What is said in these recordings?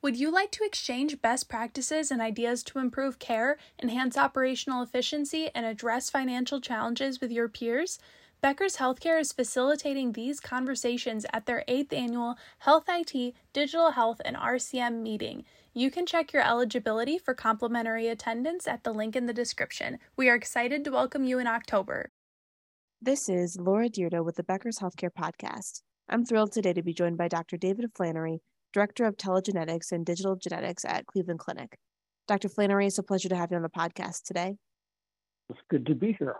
Would you like to exchange best practices and ideas to improve care, enhance operational efficiency, and address financial challenges with your peers? Becker's Healthcare is facilitating these conversations at their 8th annual Health IT, Digital Health, and RCM meeting. You can check your eligibility for complimentary attendance at the link in the description. We are excited to welcome you in October. This is Laura Dyrda with the Becker's Healthcare Podcast. I'm thrilled today to be joined by Dr. David Flannery, Director of Telegenetics and Digital Genetics at Cleveland Clinic. Dr. Flannery, it's a pleasure to have you on the podcast today. It's good to be here.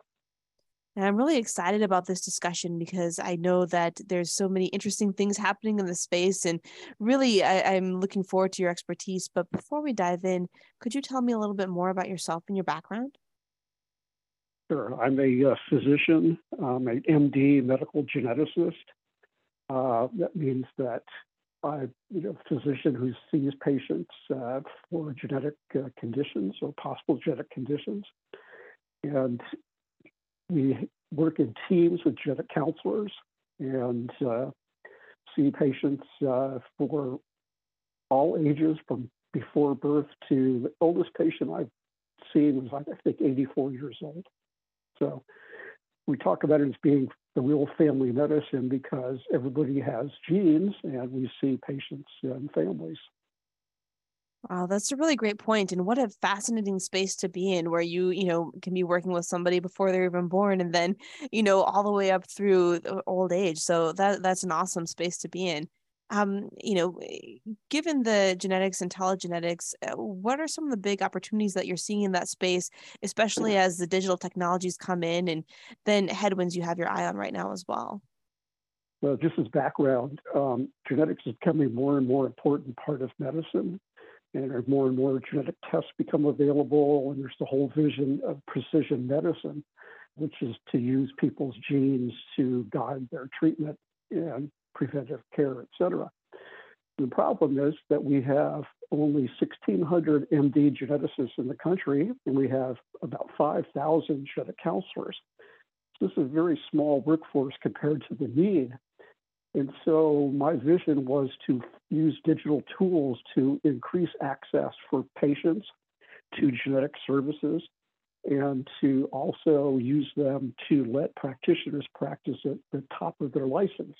And I'm really excited about this discussion because I know that there's so many interesting things happening in the space, and really I, am looking forward to your expertise. But before we dive in, could you tell me a little bit more about yourself and your background? Sure. I'm a uh, physician, um, an MD, medical geneticist. Uh, that means that I'm you know, a physician who sees patients uh, for genetic uh, conditions or possible genetic conditions. And we work in teams with genetic counselors and uh, see patients uh, for all ages from before birth to the oldest patient I've seen was, I think, 84 years old. So we talk about it as being the real family medicine because everybody has genes and we see patients and families. Wow, that's a really great point. And what a fascinating space to be in where you, you know, can be working with somebody before they're even born and then, you know, all the way up through old age. So that that's an awesome space to be in. Um, you know, given the genetics and telegenetics, uh, what are some of the big opportunities that you're seeing in that space, especially as the digital technologies come in and then headwinds you have your eye on right now as well? Well, just as background, um, genetics is becoming more and more important part of medicine and more and more genetic tests become available, and there's the whole vision of precision medicine, which is to use people's genes to guide their treatment and preventive care, et cetera. The problem is that we have only 1,600 MD geneticists in the country, and we have about 5,000 genetic counselors. This is a very small workforce compared to the need. And so my vision was to use digital tools to increase access for patients to genetic services and to also use them to let practitioners practice at the top of their license.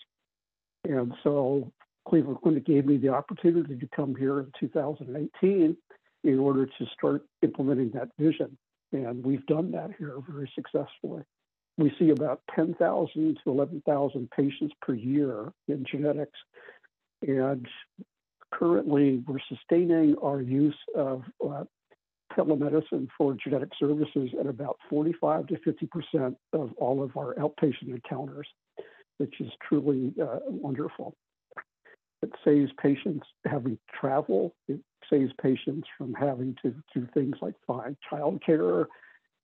And so Cleveland Clinic gave me the opportunity to come here in 2018 in order to start implementing that vision. And we've done that here very successfully we see about 10,000 to 11,000 patients per year in genetics. And currently, we're sustaining our use of uh, telemedicine for genetic services at about 45 to 50% of all of our outpatient encounters, which is truly uh, wonderful. It saves patients having to travel. It saves patients from having to do things like find childcare.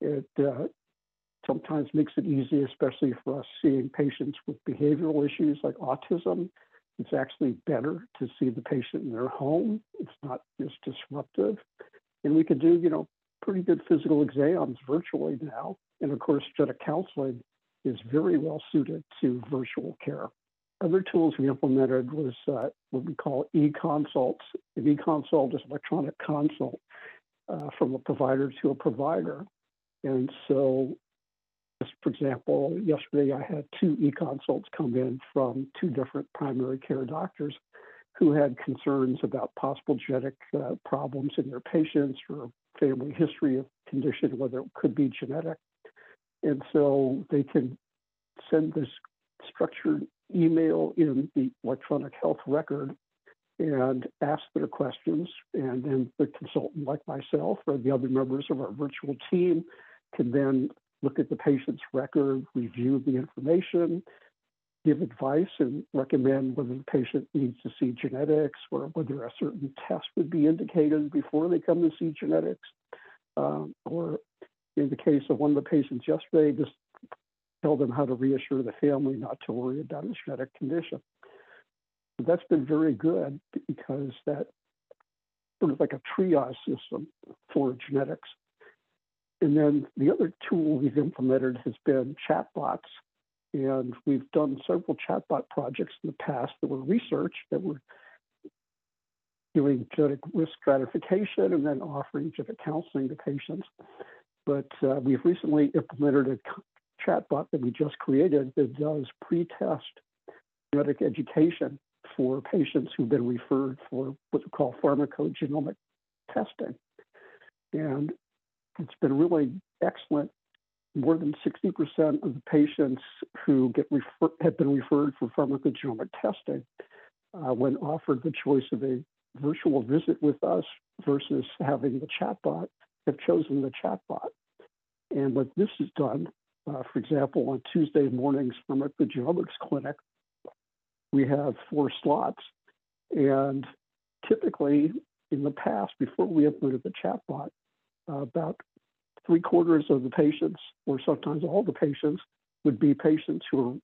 It uh, sometimes makes it easy, especially for us seeing patients with behavioral issues like autism. It's actually better to see the patient in their home. It's not as disruptive. And we can do, you know, pretty good physical exams virtually now. And of course, genetic counseling is very well suited to virtual care. Other tools we implemented was uh, what we call e-consults. An e-consult is electronic consult uh, from a provider to a provider. And so for example, yesterday I had two e-consults come in from two different primary care doctors who had concerns about possible genetic uh, problems in their patients or family history of condition, whether it could be genetic. And so they can send this structured email in the electronic health record and ask their questions. And then the consultant, like myself or the other members of our virtual team, can then look at the patient's record, review the information, give advice and recommend whether the patient needs to see genetics or whether a certain test would be indicated before they come to see genetics. Um, or in the case of one of the patients yesterday, just tell them how to reassure the family not to worry about a genetic condition. That's been very good because that sort of like a triage system for genetics. And then the other tool we've implemented has been chatbots. And we've done several chatbot projects in the past that were research that were doing genetic risk stratification and then offering genetic counseling to patients. But uh, we've recently implemented a chatbot that we just created that does pre-test genetic education for patients who've been referred for what we call pharmacogenomic testing. And it's been really excellent. More than 60% of the patients who get refer- have been referred for pharmacogenomic testing, uh, when offered the choice of a virtual visit with us versus having the chatbot, have chosen the chatbot. And what this has done, uh, for example, on Tuesday mornings from a genomics clinic, we have four slots. And typically, in the past, before we implemented the chatbot, uh, about three quarters of the patients, or sometimes all the patients, would be patients who are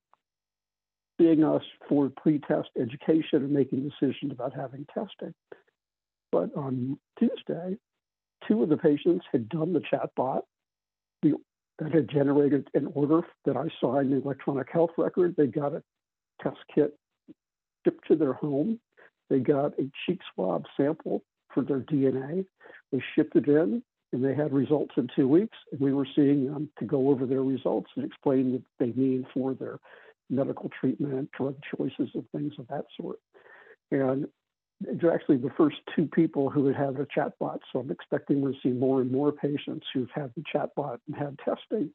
seeing us for pre-test education and making decisions about having testing. But on Tuesday, two of the patients had done the chatbot. That had generated an order that I signed the electronic health record. They got a test kit shipped to their home. They got a cheek swab sample for their DNA. They shipped it in and they had results in two weeks. And we were seeing them to go over their results and explain what they need for their medical treatment, drug choices, and things of that sort. And they're actually the first two people who had had a chatbot. So I'm expecting to see more and more patients who've had the chatbot and had testing.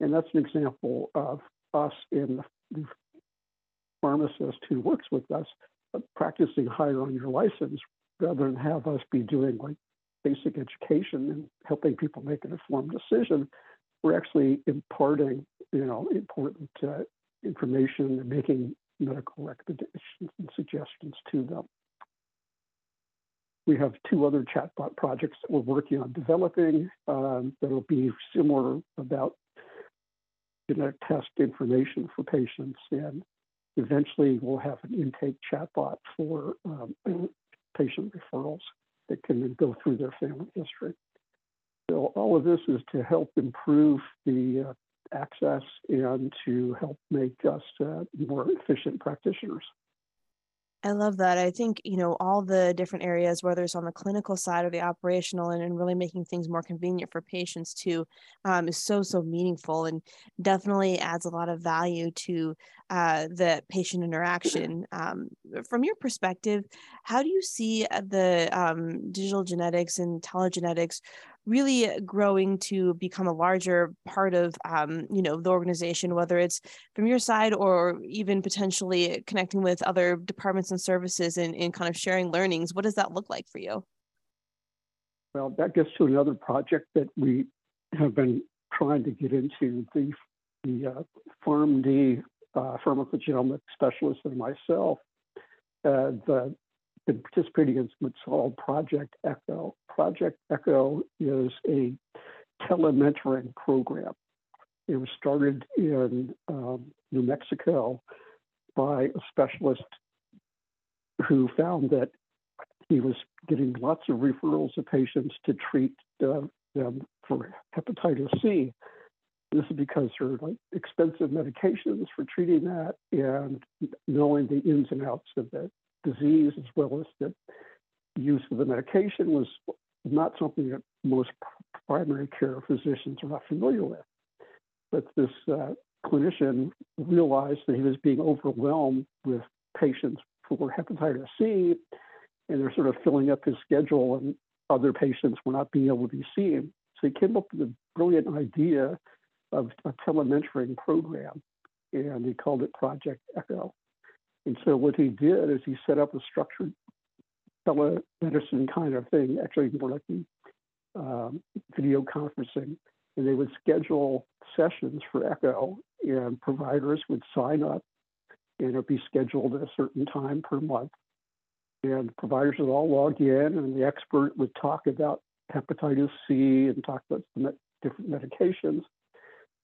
And that's an example of us in the pharmacist who works with us practicing higher on your license rather than have us be doing like basic education and helping people make an informed decision. We're actually imparting, you know, important uh, information and making medical recommendations and suggestions to them. We have two other chatbot projects that we're working on developing um, that'll be similar about genetic test information for patients and Eventually, we'll have an intake chatbot for um, patient referrals that can then go through their family history. So all of this is to help improve the uh, access and to help make us uh, more efficient practitioners. I love that. I think, you know, all the different areas, whether it's on the clinical side or the operational and, and really making things more convenient for patients too, um, is so, so meaningful and definitely adds a lot of value to uh, the patient interaction. Um, from your perspective, how do you see uh, the um, digital genetics and telegenetics really growing to become a larger part of um, you know the organization whether it's from your side or even potentially connecting with other departments and services and, and kind of sharing learnings. What does that look like for you? Well that gets to another project that we have been trying to get into. The the uh, PharmD uh, pharmacogenomic specialist and myself uh, the been participating in what's called Project Echo. Project Echo is a telementoring program. It was started in um, New Mexico by a specialist who found that he was getting lots of referrals of patients to treat uh, them for hepatitis C. This is because there are like expensive medications for treating that, and knowing the ins and outs of it disease as well as the use of the medication was not something that most primary care physicians are not familiar with. But this uh, clinician realized that he was being overwhelmed with patients for hepatitis C, and they're sort of filling up his schedule, and other patients were not being able to be seen. So he came up with a brilliant idea of a telementoring program, and he called it Project Echo. And so what he did is he set up a structured telemedicine kind of thing, actually more like um, video conferencing. And they would schedule sessions for Echo, and providers would sign up, and it would be scheduled at a certain time per month. And providers would all log in, and the expert would talk about hepatitis C and talk about different medications.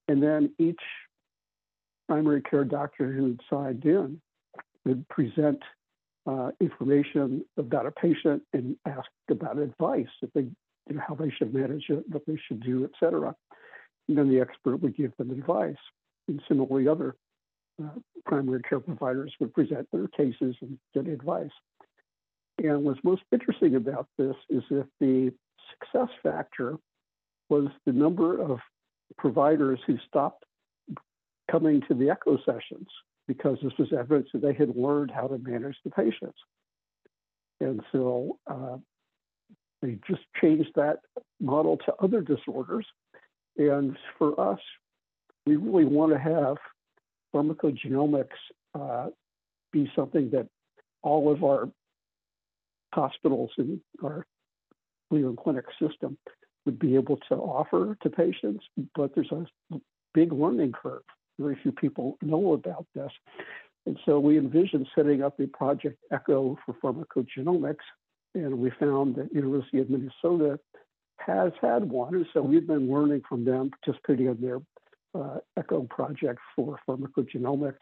And then each primary care doctor who signed in would present uh, information about a patient and ask about advice if they, you know, how they should manage it, what they should do, et cetera. And then the expert would give them advice. And similarly, other uh, primary care providers would present their cases and get advice. And what's most interesting about this is that the success factor was the number of providers who stopped coming to the echo sessions because this was evidence that they had learned how to manage the patients. And so uh, they just changed that model to other disorders. And for us, we really want to have pharmacogenomics uh, be something that all of our hospitals in our Cleveland Clinic system would be able to offer to patients, but there's a big learning curve. Very few people know about this. And so we envisioned setting up a project ECHO for pharmacogenomics, and we found that University of Minnesota has had one. And so we've been learning from them, participating in their uh, ECHO project for pharmacogenomics.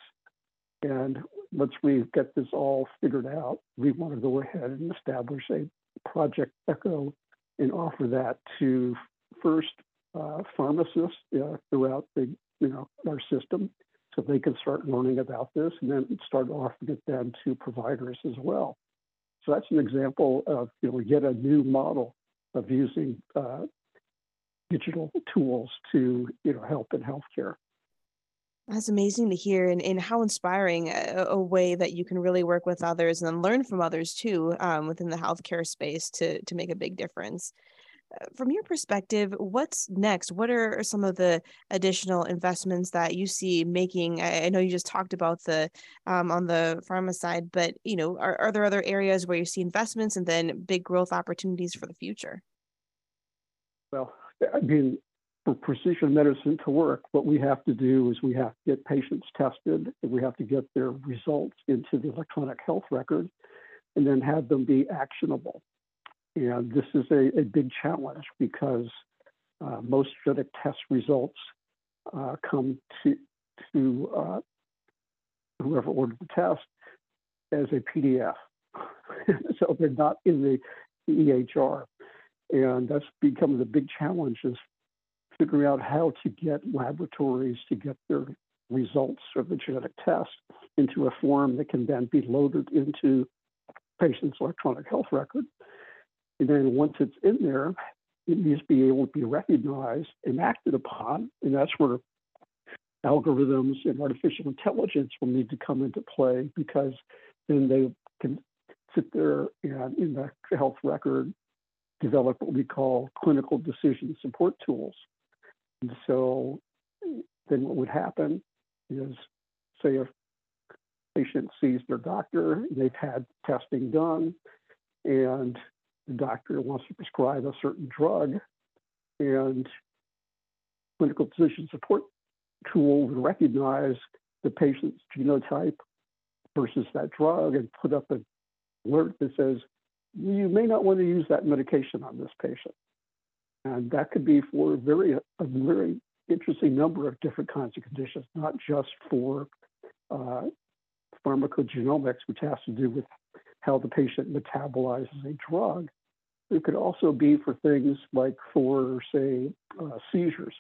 And once we get this all figured out, we want to go ahead and establish a project ECHO and offer that to first uh, pharmacists uh, throughout the you know our system, so they can start learning about this, and then start offering it then to providers as well. So that's an example of you know yet a new model of using uh, digital tools to you know help in healthcare. That's amazing to hear, and, and how inspiring a, a, way that you can really work with others and then learn from others too um, within the healthcare space to to make a big difference. From your perspective, what's next? What are some of the additional investments that you see making? I, I know you just talked about the um, on the pharma side, but you know, are, are there other areas where you see investments and then big growth opportunities for the future? Well, I mean, for precision medicine to work, what we have to do is we have to get patients tested, and we have to get their results into the electronic health record, and then have them be actionable. And this is a, a big challenge because uh, most genetic test results uh, come to, to uh, whoever ordered the test as a PDF. so they're not in the, the EHR. And that's become the big challenge is figuring out how to get laboratories to get their results of the genetic test into a form that can then be loaded into patient's electronic health record. And then once it's in there, it needs to be able to be recognized and acted upon. And that's where algorithms and artificial intelligence will need to come into play because then they can sit there and in the health record develop what we call clinical decision support tools. And so then what would happen is, say, a patient sees their doctor, they've had testing done, and the doctor wants to prescribe a certain drug, and clinical decision support tool would recognize the patient's genotype versus that drug and put up an alert that says, you may not want to use that medication on this patient. And that could be for a very, a very interesting number of different kinds of conditions, not just for uh, pharmacogenomics, which has to do with how the patient metabolizes a drug. It could also be for things like for, say, uh, seizures.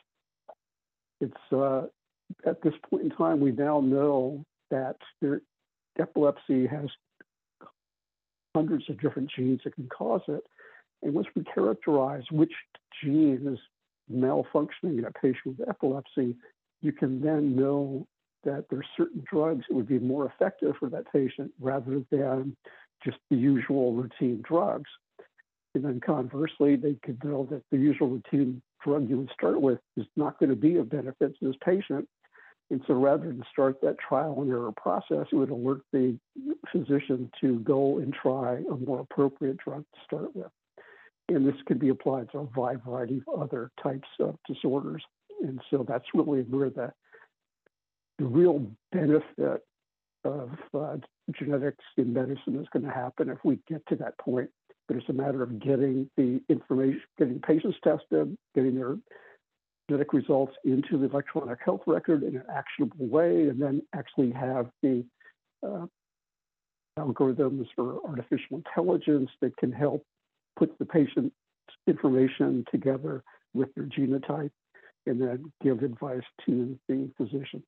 It's uh, at this point in time, we now know that there, epilepsy has hundreds of different genes that can cause it. And once we characterize which gene is malfunctioning in a patient with epilepsy, you can then know that there are certain drugs that would be more effective for that patient rather than just the usual routine drugs. And then conversely, they could know that the usual routine drug you would start with is not going to be of benefit to this patient. And so rather than start that trial and error process, it would alert the physician to go and try a more appropriate drug to start with. And this could be applied to a wide variety of other types of disorders. And so that's really where the, the real benefit of uh, genetics in medicine is going to happen if we get to that point. But it's a matter of getting the information, getting patients tested, getting their genetic results into the electronic health record in an actionable way, and then actually have the uh, algorithms or artificial intelligence that can help put the patient's information together with their genotype and then give advice to the physician.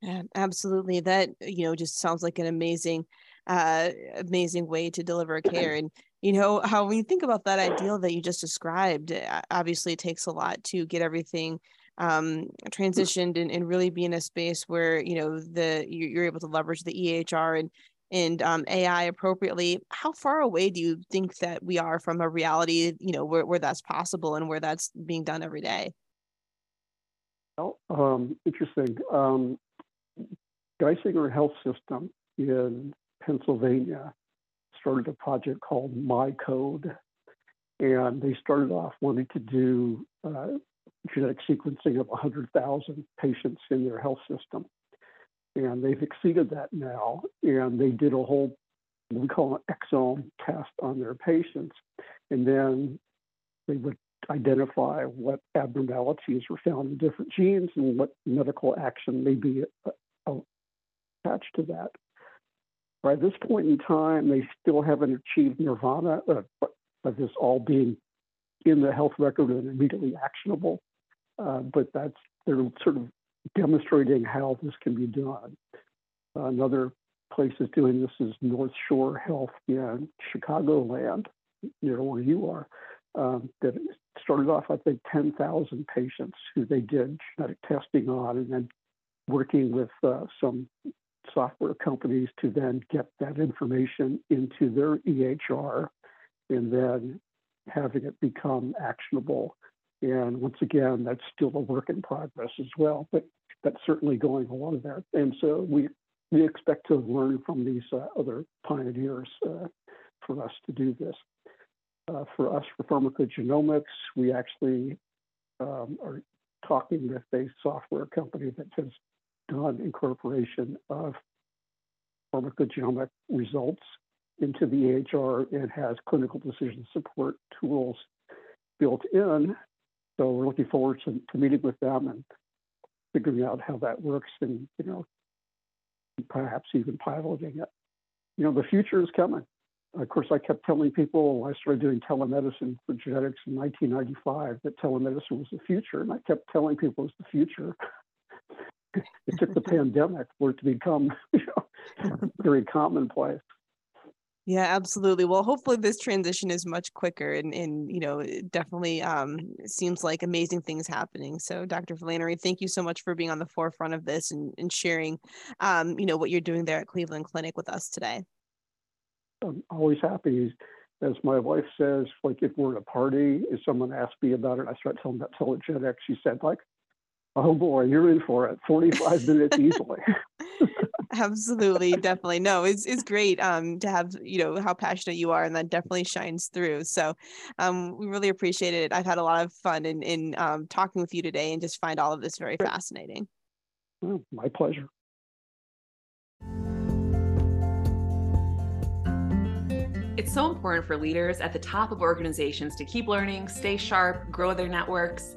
Yeah, absolutely. That, you know, just sounds like an amazing uh, amazing way to deliver care. And you know how when you think about that ideal that you just described, obviously it takes a lot to get everything um, transitioned and, and really be in a space where you know the you're able to leverage the EHR and and um, AI appropriately. How far away do you think that we are from a reality, you know, where, where that's possible and where that's being done every day? Well, um, interesting. Um, Geisinger Health System in Pennsylvania started a project called My Code, and they started off wanting to do uh, genetic sequencing of 100,000 patients in their health system and they've exceeded that now. And they did a whole, we call an exome test on their patients, and then they would identify what abnormalities were found in different genes and what medical action may be uh, attached to that. By this point in time, they still haven't achieved nirvana uh, of this all being in the health record and immediately actionable. Uh, but that's they're sort of demonstrating how this can be done. Another place is doing this is North Shore Health in Chicagoland, near where you are. Um, that started off, I think, 10,000 patients who they did genetic testing on, and then working with uh, some software companies to then get that information into their EHR and then having it become actionable and once again, that's still a work in progress as well, but that's certainly going along there. And so we we expect to learn from these uh, other pioneers uh, for us to do this. Uh, for us, for pharmacogenomics, we actually um, are talking with a software company that has done incorporation of pharmacogenomic results into the EHR and has clinical decision support tools built in so we're looking forward to, to meeting with them and figuring out how that works and, you know, perhaps even piloting it. You know, the future is coming. Of course, I kept telling people I started doing telemedicine for genetics in 1995 that telemedicine was the future. And I kept telling people it's the future. It took the pandemic for it to become you know, very commonplace. Yeah, absolutely. Well, hopefully this transition is much quicker and, and you know, it definitely um, seems like amazing things happening. So Dr. Flannery, thank you so much for being on the forefront of this and, and sharing, um, you know, what you're doing there at Cleveland Clinic with us today. I'm always happy. As my wife says, like if we're at a party, if someone asks me about it, I start telling them about telegenics, she said, like, oh boy, you're in for it. 45 minutes easily. Absolutely, definitely. No, it's it's great um to have, you know, how passionate you are and that definitely shines through. So um we really appreciate it. I've had a lot of fun in in um talking with you today and just find all of this very fascinating. Oh, my pleasure. It's so important for leaders at the top of organizations to keep learning, stay sharp, grow their networks.